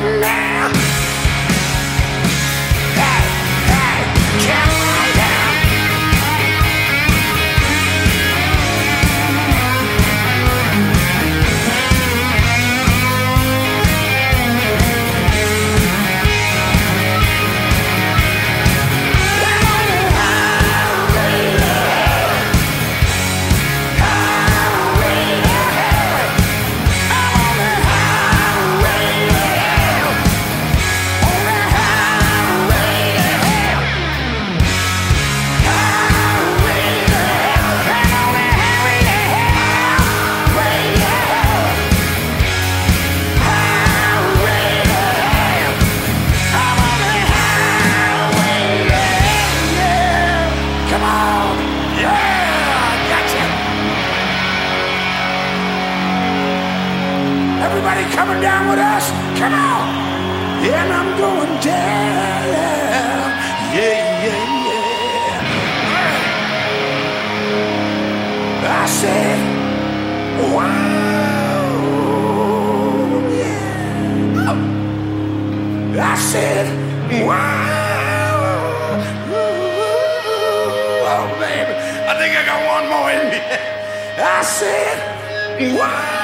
now. Yeah, gotcha. Everybody coming down with us? Come on. And I'm going down. Yeah, yeah, yeah. Right. I said, wow. I said, wow. I said, wow.